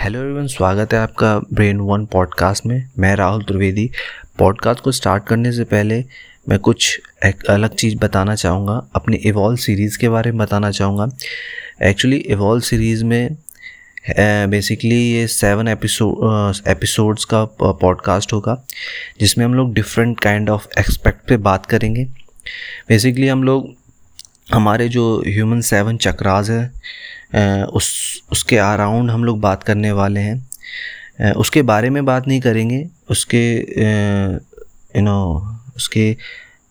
Hello everyone स्वागत है आपका ब्रेन वन पॉडकास्ट में। मैं राहुल त्रिवेदी पॉडकास्ट को स्टार्ट करने से पहले मैं कुछ एक अलग चीज़ बताना चाहूँगा। अपनी इवॉल्व सीरीज़ के बारे में बताना चाहूँगा। एक्चुअली इवॉल्व सीरीज़ में बेसिकली ये सेवन एपिसोड एपिसोड्स का पॉडकास्ट होगा, जिसमें हम लोग डिफरेंट काइंड ऑफ़ एक्सपेक्ट पे बात करेंगे। बेसिकली हम लोग, हमारे जो ह्यूमन सेवन चक्रास है उस, उसके अराउंड हम लोग बात करने वाले हैं। उसके बारे में बात नहीं करेंगे। उसके यू नो उसके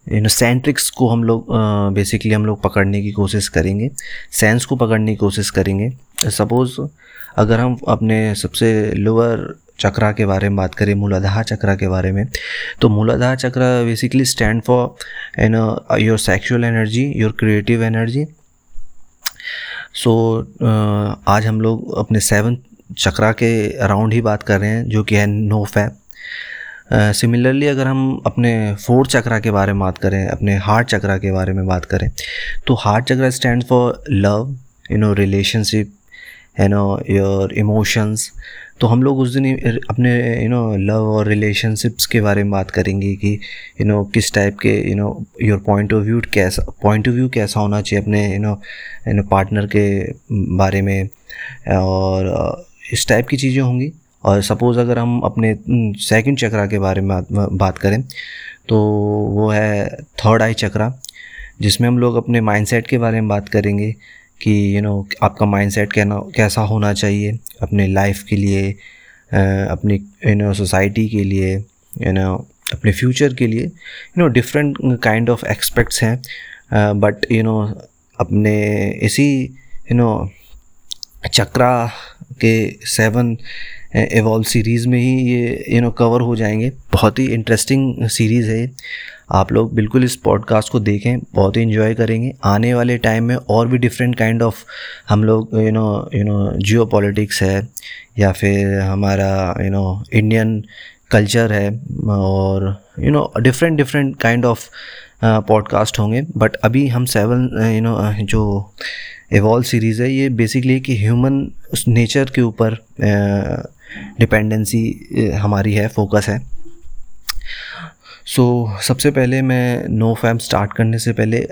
यू नो सेंट्रिक्स को हम लोग बेसिकली हम लोग पकड़ने की कोशिश करेंगे। सेंस को पकड़ने की कोशिश करेंगे। सपोज़ अगर हम अपने सबसे लोअर चक्रा के बारे में बात करें, मूलाधार चक्रा के बारे में तो Muladhara chakra basically stand for you know your sexual energy your creative energy so so, uh, आज हम लोग अपने सेवन चक्रा के अराउंड ही बात कर रहे हैं जो कि है नो फैप सिमिलरली अगर हम अपने फोर चक्रा के बारे में बात करें अपने हार्ट चक्रा के बारे में बात करें तो heart chakra stand for love you know relationship you know your emotions तो हम लोग उस दिन अपने यू नो लव और रिलेशनशिप्स के बारे में बात करेंगे कि यू नो किस टाइप के you know your point of view कैसा पॉइंट ऑफ़ व्यू कैसा होना चाहिए अपने you know you know partner के बारे में। और इस टाइप की चीज़ें होंगी। और सपोज़ अगर हम अपने सेकंड चक्रा के बारे में बात करें तो वो है थर्ड आई चक्रा जिसमें हम लोग अपने माइंडसेट के बारे में बात करेंगे। कि यू नो आपका माइंडसेट कहना, कैसा होना चाहिए अपने लाइफ के लिए अपनी यू नो सोसाइटी के लिए यू नो अपने फ्यूचर के लिए you know different kind of expects हैं बट यू नो अपने इसी यू नो चक्रा के सेवन एवॉल्व सीरीज़ में ही ये यू नो कवर हो जाएँगे। बहुत ही इंटरेस्टिंग सीरीज़ है आप लोग बिल्कुल इस पॉडकास्ट को देखें, बहुत ही इन्जॉय करेंगे। आने वाले टाइम में और भी डिफरेंट काइंड ऑफ़ हम लोग you know you know geopolitics है, या फिर हमारा यू नो इंडियन कल्चर है, और you know different different kind of podcast होंगे। बट अभी हम सेवन यू नो जो एवॉल्व सीरीज़ है, ये बेसिकली कि ह्यूमन नेचर के ऊपर डिपेंडेंसी हमारी है फोकस है। सो so, सबसे पहले मैं नो फैब स्टार्ट करने से पहले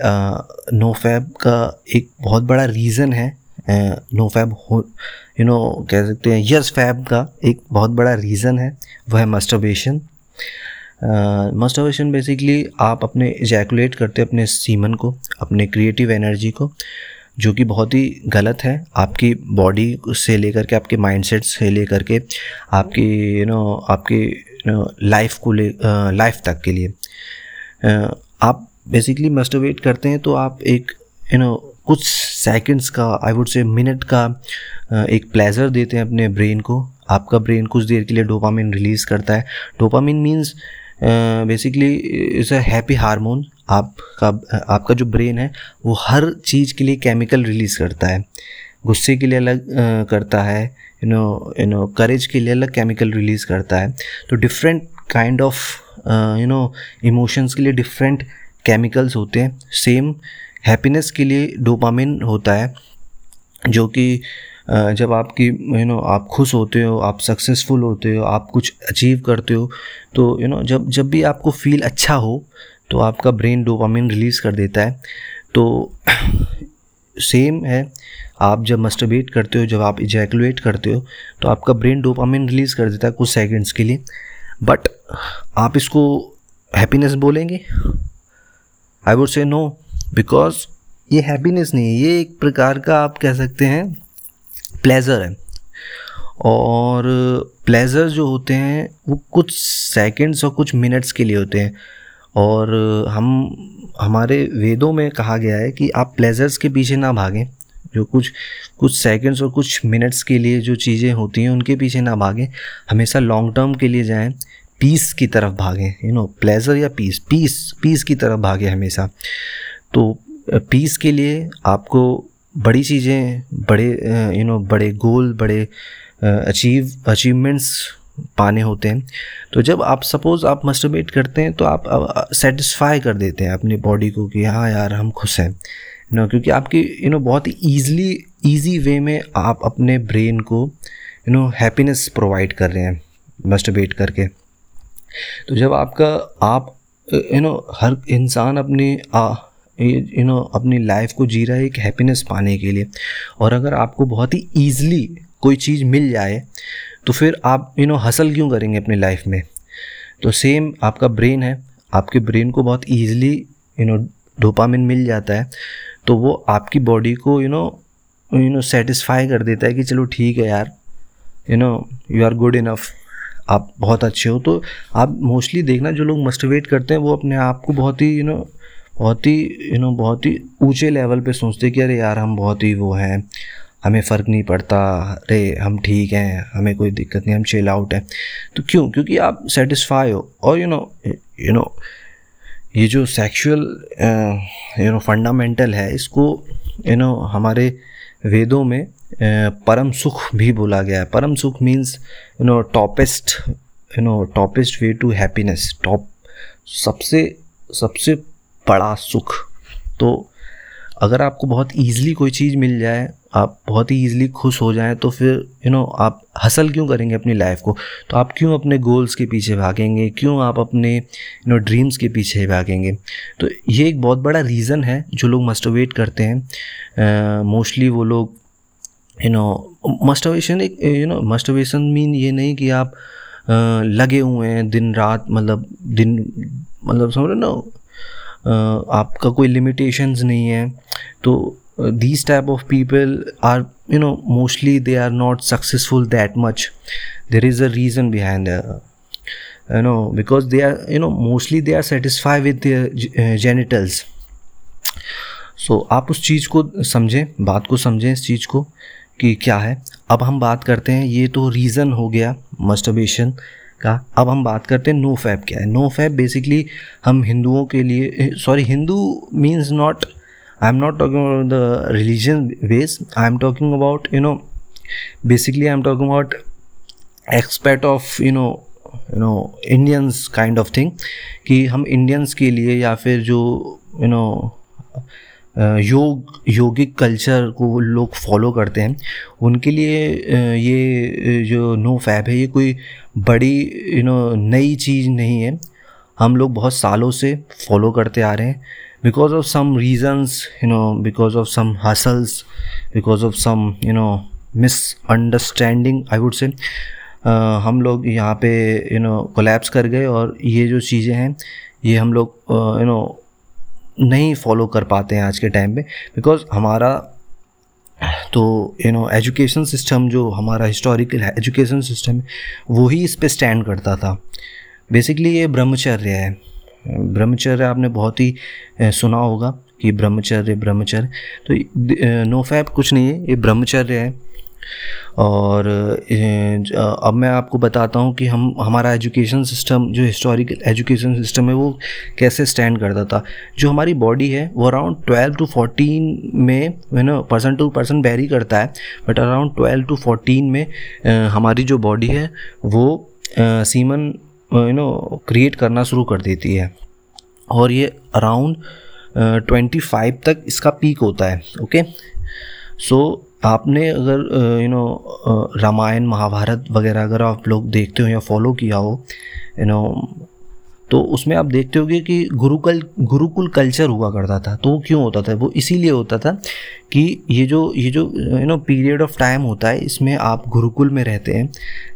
नो फैब का एक बहुत बड़ा रीज़न है नो फैब हो यू नो कह सकते हैं यस फैब का एक बहुत बड़ा रीज़न है वह है मस्टरबेशन मस्टरबेशन बेसिकली आप अपने इजैकुलेट करते अपने सीमन को अपने क्रिएटिव एनर्जी को जो कि बहुत ही गलत है। आपकी बॉडी से लेकर के आपके माइंडसेट से लेकर के आपकी यू नो आपकी लाइफ को ले लाइफ तक के लिए। आप बेसिकली मस्टोवेट करते हैं तो आप एक यू नो कुछ सेकंड्स का आई वुड से मिनट का एक प्लेजर देते हैं अपने ब्रेन को। आपका ब्रेन कुछ देर के लिए डोपामिन रिलीज़ करता है। Dopamine means basically is a happy hormone आपका आपका जो ब्रेन है, वो हर चीज़ के लिए केमिकल रिलीज़ करता है। गुस्से के लिए अलग करता है you know you know courage के लिए अलग केमिकल रिलीज़ करता है। तो different kind of you know emotions के लिए डिफरेंट केमिकल्स होते हैं। सेम हैप्पीनेस के लिए डोपामिन होता है जो कि जब आपकी यू नो आप खुश होते हो आप सक्सेसफुल होते हो आप कुछ अचीव करते हो तो यू you नो know, जब जब भी आपको फील अच्छा हो तो आपका ब्रेन डोपामिन रिलीज़ कर देता है। तो सेम है। आप जब मस्टरबेट करते हो, जब आप इजैकुलेट करते हो तो आपका ब्रेन डोपामिन रिलीज़ कर देता है कुछ सेकंड्स के लिए। बट आप इसको हैप्पीनेस बोलेंगे? I would say no because ये हैप्पीनेस नहीं है। ये एक प्रकार का आप कह सकते हैं प्लेज़र है। और प्लेज़र जो होते हैं, वो कुछ सेकंड्स और कुछ मिनट्स के लिए होते हैं। और हम, हमारे वेदों में कहा गया है कि आप प्लेजर्स के पीछे ना भागें। जो कुछ कुछ सेकंड्स और कुछ मिनट्स के लिए जो चीज़ें होती हैं, उनके पीछे ना भागें। हमेशा लॉन्ग टर्म के लिए जाएँ। पीस की तरफ़ भागें यू नो प्लेजर या पीस पीस पीस की तरफ़ भागें हमेशा। तो पीस के लिए आपको बड़ी चीज़ें, बड़े यू नो बड़े गोल बड़े अचीव अचीवमेंट्स पाने होते हैं। तो जब आप सपोज़ आप मस्टरबेट करते हैं तो आप सेटिस्फाई कर देते हैं अपनी बॉडी को कि हाँ यार, हम खुश हैं। नो क्योंकि आपकी यू नो बहुत ही ईजली ईजी वे में आप अपने ब्रेन को यू नो हैप्पीनेस प्रोवाइड कर रहे हैं मस्टरबेट करके। तो जब आपका, आप यू नो हर इंसान अपनी यू नो अपनी लाइफ को जी रहा है एक हैप्पीनेस पाने के लिए, और अगर आपको बहुत ही ईजली कोई चीज़ मिल जाए तो फिर आप यू नो हसल क्यों करेंगे अपनी लाइफ में? तो सेम आपका ब्रेन है, आपके ब्रेन को बहुत ईजिली यू नो डोपामिन मिल जाता है तो वो आपकी बॉडी को you know you know satisfy कर देता है कि चलो ठीक है यार you know you are good enough आप बहुत अच्छे हो। तो आप मोस्टली देखना जो लोग मस्टिवेट करते हैं, वो अपने आप को बहुत ही यू नो बहुत ही यू नो बहुत ही ऊँचे लेवल पे सोचते हैं कि अरे यार हम बहुत ही वो हैं हमें फ़र्क नहीं पड़ता, अरे, हम ठीक हैं, हमें कोई दिक्कत नहीं, हम चिल आउट है। तो क्यों? क्योंकि आप सेटिस्फाई हो। और यू नो यू नो ये जो सेक्सुअल यू नो फंडामेंटल है, इसको यू नो हमारे वेदों में परम सुख भी बोला गया है। परम सुख means you know toppest you know toppest way to happiness top सबसे सबसे बड़ा सुख। तो अगर आपको बहुत ईजिली कोई चीज़ मिल जाए आप बहुत ही ईजिली खुश हो जाएँ तो फिर यू you नो know, आप हसल क्यों करेंगे अपनी लाइफ को? तो आप क्यों अपने गोल्स के पीछे भागेंगे? क्यों आप अपने यू नो ड्रीम्स के पीछे भागेंगे? तो ये एक बहुत बड़ा रीज़न है जो लोग मस्टोवेट करते हैं। मोस्टली uh, वो लोग यू नो मस्टोवेशन एक यू नो मस्टोवेशन मीन ये नहीं कि आप uh, लगे हुए हैं दिन रात मतलब दिन मतलब समझ रहे ना? आपका कोई लिमिटेशंस नहीं है। तो these type of people are you know mostly they are not successful that much there is a reason behind uh, you know because they are you know mostly they are satisfied with their uh, genitals so so, आप उस चीज़ को समझें बात को समझें इस चीज़ को कि क्या है अब हम बात करते हैं ये तो रीज़न हो गया मस्टरबेशन का अब हम बात करते हैं नो फैप क्या है नो फैप बेसिकली हम हिंदुओं के लिए sorry Hindu means not I am talking about the religion base I am talking about you know basically I am talking about expect of you know you know Indians kind of thing कि हम Indians के लिए या फिर जो you you know know, योग योगिक culture को लोग फॉलो करते हैं उनके लिए ये जो नो फैब है ये कोई बड़ी यू नो नई चीज़ नहीं है। हम लोग बहुत सालों से फॉलो करते आ रहे हैं। Because of some reasons you know because of some hustles because of some you know misunderstanding I would say हम लोग यहाँ पे यू नो कोलैप्स कर गए और ये जो चीज़ें हैं, ये हम लोग यू नो नहीं फॉलो कर पाते हैं आज के टाइम पे। बिकॉज़ हमारा तो यू नो एजुकेशन सिस्टम जो हमारा हिस्टोरिकल है एजुकेशन सिस्टम वो ही इस पर स्टैंड करता था। बेसिकली ये ब्रह्मचर्य है। ब्रह्मचर्य आपने बहुत ही सुना होगा कि ब्रह्मचर्य ब्रह्मचर्य। तो नो फैप कुछ नहीं है, ये ब्रह्मचर्य है। और अब मैं आपको बताता हूँ कि हम, हमारा एजुकेशन सिस्टम, जो हिस्टोरिकल एजुकेशन सिस्टम है, वो कैसे स्टैंड करता था। जो हमारी बॉडी है, वो अराउंड ट्वेल्व टू फोर्टीन में you know person to person vary करता है but around twelve to fourteen में हमारी जो बॉडी है, वो सीमन यू नो क्रिएट करना शुरू कर देती है। और ये अराउंड ट्वेंटी फाइव तक इसका पीक होता है ओके सो आपने अगर यू नो रामायण, महाभारत वगैरह अगर आप लोग देखते हो या फॉलो किया हो यू नो तो उसमें आप देखते होगे कि गुरुकुल गुरुकुल कल्चर हुआ करता था। तो वो क्यों होता था? वो इसीलिए होता था कि ये जो ये जो you know period of time होता है, इसमें आप गुरुकुल में रहते हैं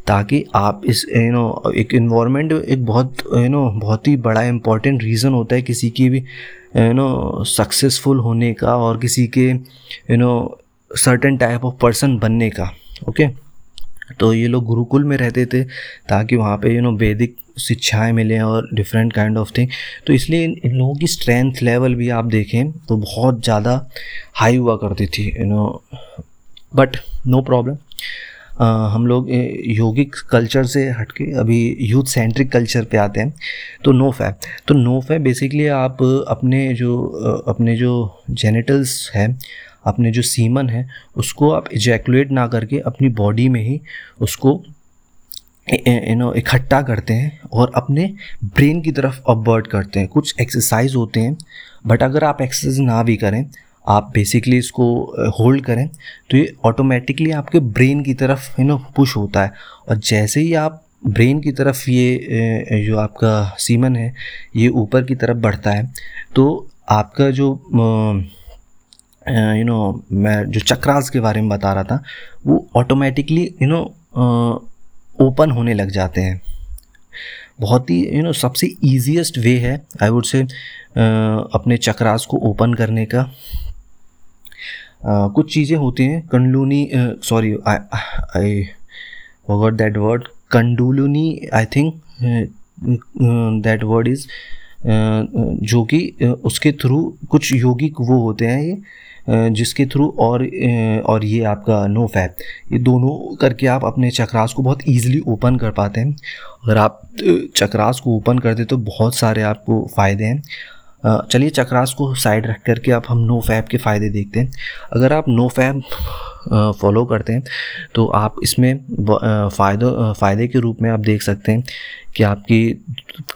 ताकि आप इस यू नो एक इन्वायरमेंट एक बहुत यू नो बहुत ही बड़ा इम्पोर्टेंट रीज़न होता है किसी की भी यू नो सक्सेसफुल होने का और किसी के you know certain type of person बनने का। ओके तो ये लोग गुरुकुल में रहते थे ताकि वहाँ पे यू नो वैदिक शिक्षाएँ मिलें और डिफरेंट काइंड ऑफ़ थिंग तो इसलिए इन, लोगों की स्ट्रेंथ लेवल भी आप देखें तो बहुत ज़्यादा हाई हुआ करती थी you know but no problem हम लोग योगिक कल्चर से हटके अभी यूथ सेंट्रिक कल्चर पे आते हैं। तो नो फैप तो नो फैप बेसिकली आप अपने जो अपने जो जेनिटल्स हैं अपने जो सीमन है, उसको आप इजैकुलेट ना करके अपनी बॉडी में ही उसको यू नो इकट्ठा करते हैं और अपने ब्रेन की तरफ़ अपवर्ट करते हैं। कुछ एक्सरसाइज होते हैं बट अगर आप एक्सरसाइज ना भी करें, आप बेसिकली इसको होल्ड करें तो ये ऑटोमेटिकली आपके ब्रेन की तरफ़ यू नो पुश होता है। और जैसे ही आप ब्रेन की तरफ़ ये जो आपका सीमन है, ये ऊपर की तरफ़ बढ़ता है तो आपका जो यू नो मैं जो चक्रास के बारे में बता रहा था वो ऑटोमेटिकली यू नो ओपन होने लग जाते हैं। बहुत ही यू नो सबसे ईजीएस्ट वे है आई वुड से अपने चक्रास को ओपन करने का। uh, कुछ चीज़ें होती हैं Kundalini sorry I what that word Kundalini I think that word is जो कि उसके थ्रू कुछ यौगिक वो होते हैं ये। जिसके थ्रू और और ये आपका नो फैप ये दोनों करके आप अपने चक्रास को बहुत ईजिली ओपन कर पाते हैं। अगर आप चक्रास को ओपन कर दे तो बहुत सारे आपको फ़ायदे हैं। चलिए चक्रास को साइड रख करके आप हम नो फैप के फ़ायदे देखते हैं। अगर आप नो फैप फॉलो करते हैं। तो आप इसमें फ़ायदों फ़ायदे के रूप में आप देख सकते हैं कि आपकी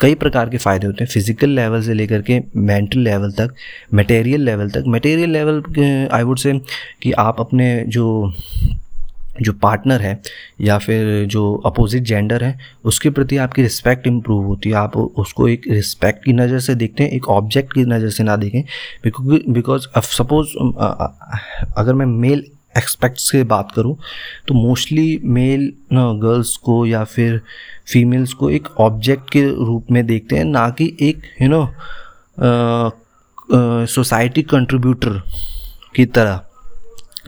कई प्रकार के फ़ायदे होते हैं। फ़िज़िकल लेवल से लेकर के मेंटल लेवल तक मटेरियल लेवल तक। Material level I would say कि आप अपने जो जो पार्टनर है या फिर जो अपोजिट जेंडर है, उसके प्रति आपकी रिस्पेक्ट इम्प्रूव होती है। आप उसको एक रिस्पेक्ट की नज़र से देखते हैं, एक ऑब्जेक्ट की नज़र से ना देखें। बिकॉज़ सपोज़ अगर मैं मेल एक्सपेक्ट्स की बात करूँ तो मोस्टली मेल गर्ल्स को या फिर फीमेल्स को एक ऑब्जेक्ट के रूप में देखते हैं, ना कि एक यू नो सोसाइटी कंट्रीब्यूटर की तरह।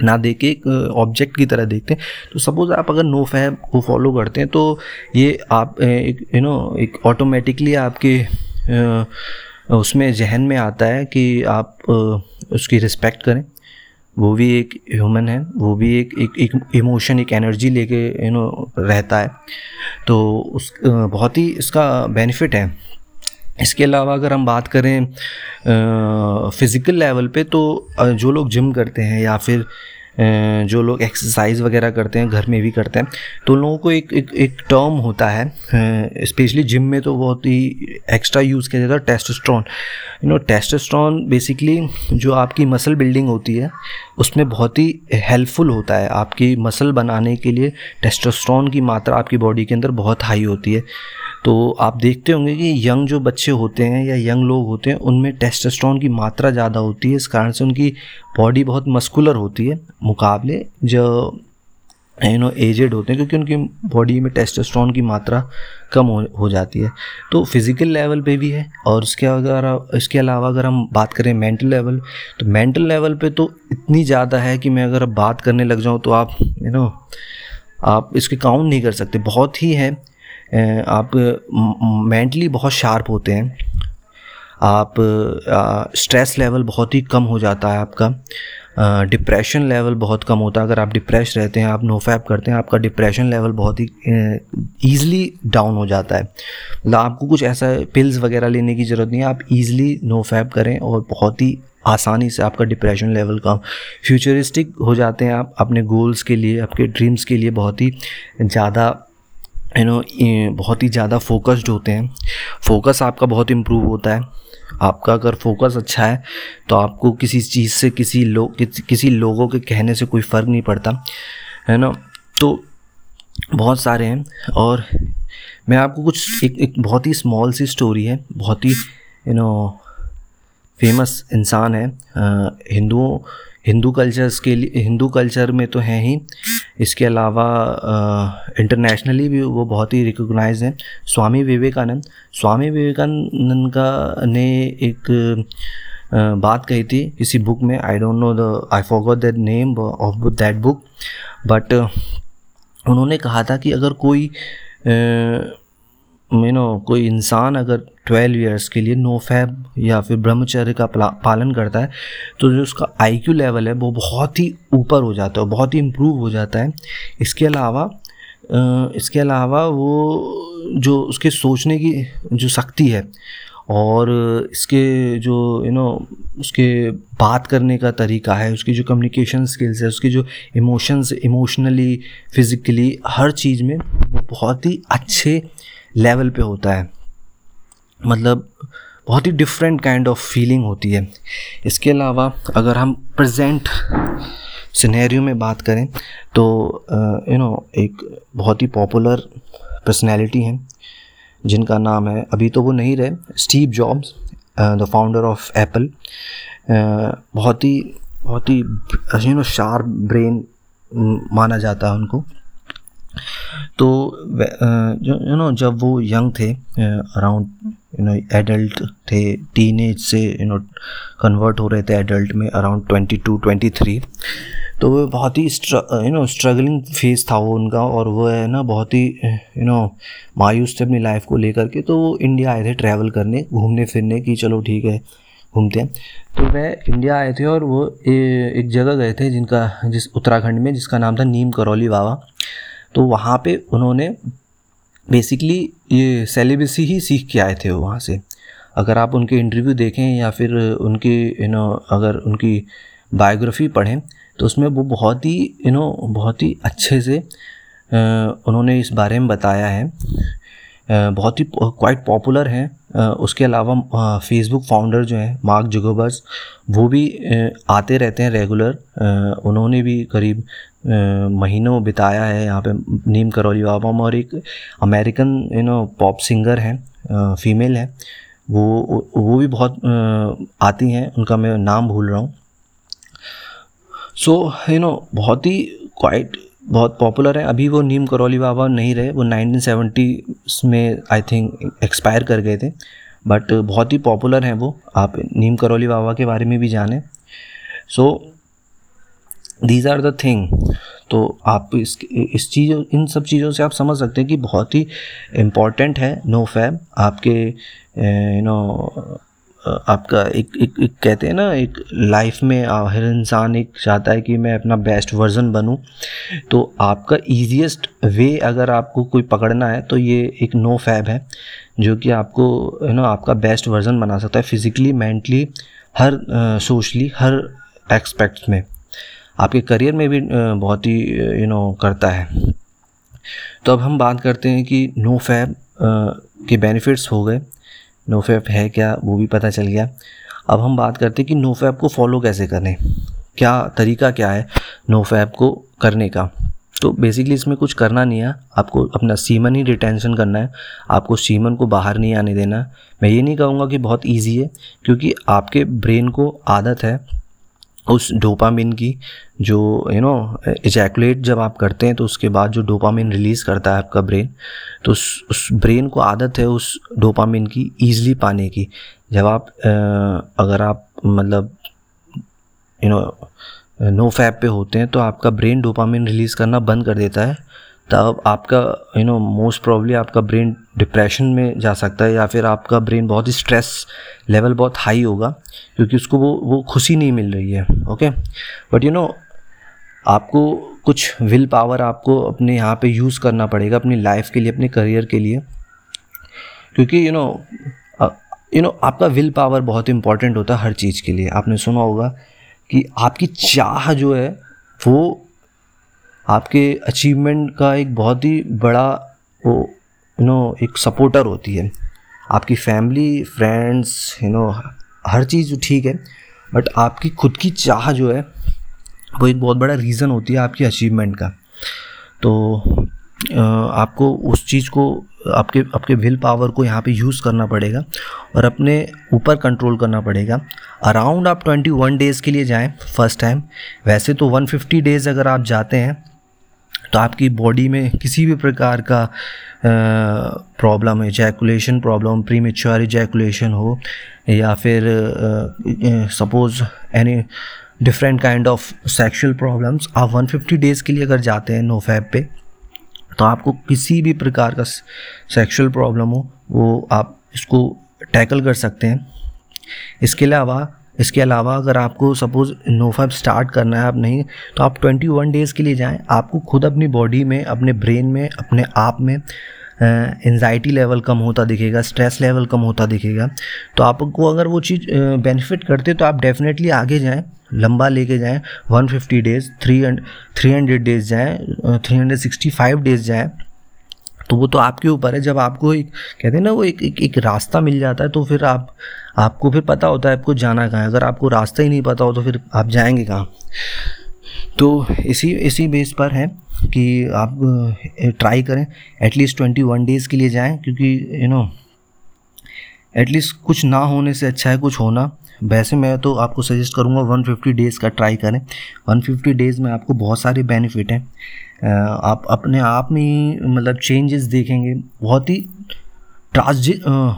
ना देख एक ऑब्जेक्ट की तरह देखते हैं। तो सपोज़ आप अगर नो फैब को फॉलो करते हैं तो ये आप एक यू नो एक ऑटोमेटिकली आपके उसमें जहन में आता है कि आप उसकी रिस्पेक्ट करें। वो भी एक ह्यूमन है, वो भी एक एक इमोशन एक एनर्जी लेके यू नो रहता है। तो उस बहुत ही इसका बेनिफिट है। इसके अलावा अगर हम बात करें फ़िज़िकल लेवल पे तो जो लोग जिम करते हैं या फिर जो लोग एक्सरसाइज वगैरह करते हैं, घर में भी करते हैं तो उन लोगों को एक एक एक टर्म होता है स्पेशली जिम में तो बहुत ही एक्स्ट्रा यूज़ किया जाता है testosterone you know testosterone basically जो आपकी मसल बिल्डिंग होती है, उसमें बहुत ही हेल्पफुल होता है. आपकी मसल बनाने के लिए टेस्टोस्ट्रॉन की मात्रा आपकी बॉडी के अंदर बहुत हाई होती है. तो आप देखते होंगे कि यंग जो बच्चे होते हैं या यंग लोग होते हैं उनमें टेस्टोस्टेरोन की मात्रा ज़्यादा होती है। इस कारण से उनकी बॉडी बहुत मस्कुलर होती है मुकाबले जो यू नो एजेड होते हैं क्योंकि उनकी बॉडी में टेस्टोस्टेरोन की मात्रा कम हो, हो जाती है। तो फ़िज़िकल लेवल पे भी है और उसके अगर इसके अलावा अगर हम बात करें मेंटल लेवल तो मेंटल लेवल पे तो इतनी ज़्यादा है कि मैं अगर बात करने लग जाऊँ तो आप यू नो आप इसके काउंट नहीं कर सकते। बहुत ही है आप मेंटली बहुत शार्प होते हैं। आप स्ट्रेस लेवल बहुत ही कम हो जाता है आपका। डिप्रेशन लेवल बहुत कम होता है। अगर आप डिप्रेस रहते हैं, आप नो फैप करते हैं, आपका डिप्रेशन लेवल बहुत ही ईज़िली डाउन हो जाता है। मतलब आपको कुछ ऐसा पिल्स वगैरह लेने की ज़रूरत नहीं है। आप ईज़िली नो फैप करें और बहुत ही आसानी से आपका डिप्रेशन लेवल कम। फ्यूचरिस्टिक हो जाते हैं आप अपने गोल्स के लिए, आपके ड्रीम्स के लिए बहुत ही ज़्यादा यू नो बहुत ही ज़्यादा फोकस्ड होते हैं। फोकस आपका बहुत इम्प्रूव होता है। आपका अगर फोकस अच्छा है तो आपको किसी चीज़ से किसी लोग किसी लोगों के कहने से कोई फ़र्क नहीं पड़ता है ना? तो बहुत सारे हैं और मैं आपको कुछ एक, एक बहुत ही स्मॉल सी स्टोरी है। बहुत ही यू नो फ़ेमस इंसान है। हिंदुओं हिंदू कल्चर्स के लिए हिंदू कल्चर में तो हैं ही। इसके अलावा इंटरनेशनली भी वो बहुत ही रिकोगनाइज हैं। स्वामी विवेकानंद स्वामी विवेकानंद का ने एक बात कही थी किसी बुक में। I don't know the I forgot that name of that book but उन्होंने कहा था कि अगर कोई यू नो कोई इंसान अगर ट्वेल्व ईयर्स के लिए नो फैब या फिर ब्रह्मचर्य का पालन करता है तो जो उसका आईक्यू लेवल है, वो बहुत ही ऊपर हो जाता है बहुत ही इम्प्रूव हो जाता है। इसके अलावा इसके अलावा वो जो उसके सोचने की जो शक्ति है और इसके जो यू नो उसके बात करने का तरीका है, उसकी जो कम्युनिकेशन स्किल्स है, उसकी जो इमोशंस इमोशनली फिज़िकली हर चीज़ में वो बहुत ही अच्छे लेवल पे होता है। मतलब बहुत ही डिफरेंट काइंड ऑफ़ फीलिंग होती है। इसके अलावा अगर हम प्रेजेंट सिनेरियो में बात करें तो यू नो एक बहुत ही पॉपुलर पर्सनैलिटी हैं, जिनका नाम है, अभी तो वो नहीं रहे Steve Jobs the founder of Apple बहुत ही बहुत ही यू नो शार्प ब्रेन माना जाता है उनको। तो यू नो जब वो यंग थे अराउंड यू नो एडल्ट थे टीन एज से यू नो कन्वर्ट हो रहे थे एडल्ट में around twenty two twenty three तो वो बहुत ही यू नो स्ट्रगलिंग फेस था वो उनका और वो है ना बहुत ही यू नो मायूस थे अपनी लाइफ को लेकर के तो वो इंडिया आए थे ट्रैवल करने घूमने फिरने की चलो ठीक है घूमते हैं। तो वह इंडिया आए थे और वो ए, एक जगह गए थे जिनका जिस उत्तराखंड में जिसका नाम था नीम करौली बाबा। तो वहाँ पे उन्होंने बेसिकली ये सेलिब्रेसी ही सीख के आए थे वहाँ से। अगर आप उनके इंटरव्यू देखें या फिर उनकी यू नो अगर उनकी बायोग्राफी पढ़ें तो उसमें वो बहुत ही यू नो बहुत ही अच्छे से उन्होंने इस बारे में बताया है। बहुत ही क्वाइट पॉपुलर हैं। उसके अलावा फेसबुक फाउंडर जो हैं मार्क जुगोबर्स वो भी आते रहते हैं रेगुलर उन्होंने भी करीब महीनों बिताया है यहाँ पे नीम करौली बाबा। और एक American you know pop singer हैं फीमेल हैं। वो वो भी बहुत आती हैं, उनका मैं नाम भूल रहा हूँ। सो यू नो बहुत ही क्वाइट बहुत पॉपुलर है। अभी वो नीम करौली बाबा नहीं रहे। वो 1970 में आई थिंक एक्सपायर कर गए थे। बट बहुत ही पॉपुलर हैं वो। आप नीम करौली बाबा के बारे में भी जानें। So these are the thing तो आप इस इस चीज़ों, इन सब चीज़ों से आप समझ सकते हैं कि बहुत ही इंपॉर्टेंट है। नो फैब आपके यू नो आपका एक, एक एक कहते हैं ना एक लाइफ में हर इंसान एक चाहता है कि मैं अपना बेस्ट वर्जन बनूं। तो आपका ईजीएस्ट वे अगर आपको कोई पकड़ना है तो ये एक नो फैब है जो कि आपको यू नो आपका बेस्ट वर्जन बना सकता है फिज़िकली मेंटली हर सोशली हर एक्सपेक्ट्स में। आपके करियर में भी बहुत ही यू नो करता है। तो अब हम बात करते हैं कि नो फैब के बेनिफिट्स हो गए। नो फैप है क्या? वो भी पता चल गया। अब हम बात करते हैं कि नोफैप को फॉलो कैसे करें? क्या तरीका क्या है नोफैप को करने का? तो बेसिकली इसमें कुछ करना नहीं है। आपको अपना सीमन ही रिटेंशन करना है। आपको सीमन को बाहर नहीं आने देना। मैं ये नहीं कहूँगा कि बहुत ईजी है, क्योंकि आपके ब्रेन को आदत है उस डोपामिन की जो यू नो इजैकुलेट जब आप करते हैं तो उसके बाद जो डोपामिन रिलीज़ करता है आपका ब्रेन तो उस उस ब्रेन को आदत है उस डोपामिन की ईजली पाने की। जब आप अगर आप मतलब यू नो नो फैप पे होते हैं तो आपका ब्रेन डोपामिन रिलीज़ करना बंद कर देता है। तब आपका यू नो मोस्ट प्रॉब्ली आपका ब्रेन डिप्रेशन में जा सकता है या फिर आपका ब्रेन बहुत ही स्ट्रेस लेवल बहुत हाई होगा, क्योंकि उसको वो वो खुशी नहीं मिल रही है ओके बट यू नो आपको कुछ विल पावर आपको अपने यहाँ पे यूज़ करना पड़ेगा, अपनी लाइफ के लिए, अपने करियर के लिए। क्योंकि यू नो यू नो आपका विल पावर बहुत इंपॉर्टेंट होता है हर चीज़ के लिए। आपने सुना होगा कि आपकी चाह जो है, वो आपके अचीवमेंट का एक बहुत ही बड़ा वो यू नो एक सपोर्टर होती है। आपकी फैमिली फ्रेंड्स यू नो हर चीज़ ठीक है बट आपकी खुद की चाह जो है, वो एक बहुत बड़ा रीज़न होती है आपकी अचीवमेंट का। तो आपको उस चीज़ को, आपके आपके विल पावर को यहाँ पे यूज़ करना पड़ेगा और अपने ऊपर कंट्रोल करना पड़ेगा। अराउंड आप 21 डेज़ के लिए जाएँ फ़र्स्ट टाइम वैसे तो 150 डेज़ अगर आप जाते हैं तो आपकी बॉडी में किसी भी प्रकार का प्रॉब्लम है ejaculation problem premature ejaculation हो, या फिर suppose any different kind of sexual problems आप 150 डेज़ के लिए अगर जाते हैं नो फैब पे तो आपको किसी भी प्रकार का सेक्शुअल प्रॉब्लम हो, वो आप इसको टैकल कर सकते हैं। इसके अलावा इसके अलावा अगर आपको सपोज़ नोफैब स्टार्ट करना है आप नहीं तो आप 21 डेज़ के लिए जाएँ। आपको खुद अपनी बॉडी में, अपने ब्रेन में, अपने आप में एनजाइटी लेवल कम होता दिखेगा स्ट्रेस लेवल कम होता दिखेगा। तो आपको अगर वो चीज़ बेनिफिट करते तो आप डेफिनेटली आगे जाएँ, लंबा लेके जाएँ 150 days three three hundred days जाएँ three hundred sixty five days जाएँ। तो वो तो आपके ऊपर है। जब आपको एक कहते हैं ना वो एक एक, एक रास्ता मिल जाता है तो फिर आप आपको फिर पता होता है आपको जाना कहाँ है। अगर आपको रास्ता ही नहीं पता हो तो फिर आप जाएँगे कहाँ? तो इसी इसी बेस पर है कि आप ट्राई करें। एटलीस्ट ट्वेंटी वन डेज़ के लिए जाएँ क्योंकि यू नो एटलीस्ट कुछ ना होने से अच्छा है कुछ होना। वैसे मैं तो आपको सजेस्ट करूँगा 150 डेज़ का ट्राई करें। 150 डेज़ में आपको बहुत सारे बेनिफिट हैं। आप अपने आप में ही मतलब चेंजेस देखेंगे। बहुत ही ट्रांस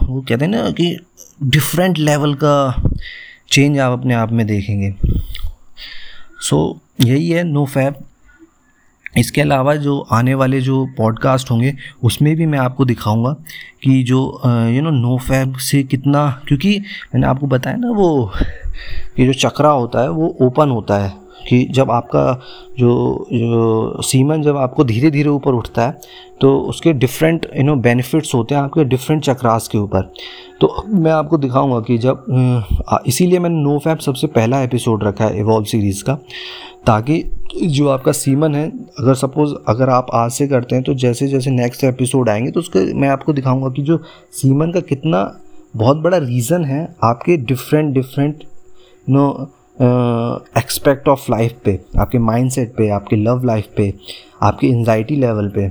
वो कहते हैं ना कि डिफरेंट लेवल का चेंज आप अपने आप में देखेंगे। सो so, यही है नो फैब इसके अलावा जो आने वाले जो पॉडकास्ट होंगे, उसमें भी मैं आपको दिखाऊँगा कि जो यू नो नो फैब से कितना, क्योंकि मैंने आपको बताया ना वो कि जो चक्रा होता है, वो ओपन होता है, कि जब आपका जो जो सीमन जब आपको धीरे धीरे ऊपर उठता है तो उसके डिफरेंट यू नो बेनिफिट्स होते हैं आपके डिफरेंट चक्रास के ऊपर। तो मैं आपको दिखाऊँगा कि जब इसीलिए मैंने नो फैप सबसे पहला एपिसोड रखा है इवॉल्व सीरीज़ का ताकि जो आपका सीमन है, अगर सपोज़ अगर आप आज से करते हैं तो जैसे जैसे नेक्स्ट एपिसोड आएँगे तो उसके मैं आपको दिखाऊँगा कि जो सीमन का कितना बहुत बड़ा रीज़न है आपके different different no expect of life पे, आपके माइंडसेट पे, आपके लव लाइफ पे, आपकी एनजाइटी लेवल पे,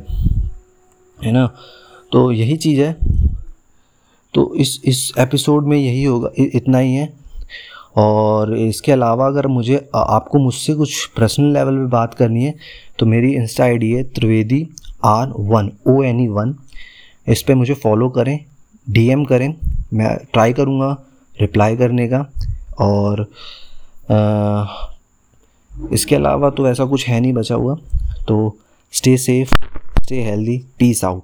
है ना? तो यही चीज़ है। तो इस इस एपिसोड में यही होगा इतना ही है। और इसके अलावा अगर मुझे आपको मुझसे कुछ पर्सनल लेवल पे बात करनी है तो मेरी इंस्टा आई डी है Trivedi R one O N E one इस पर मुझे फॉलो करें डीएम करें मैं ट्राई करूँगा रिप्लाई करने का। और आ, इसके अलावा तो ऐसा कुछ है नहीं बचा हुआ तो stay safe stay healthy peace out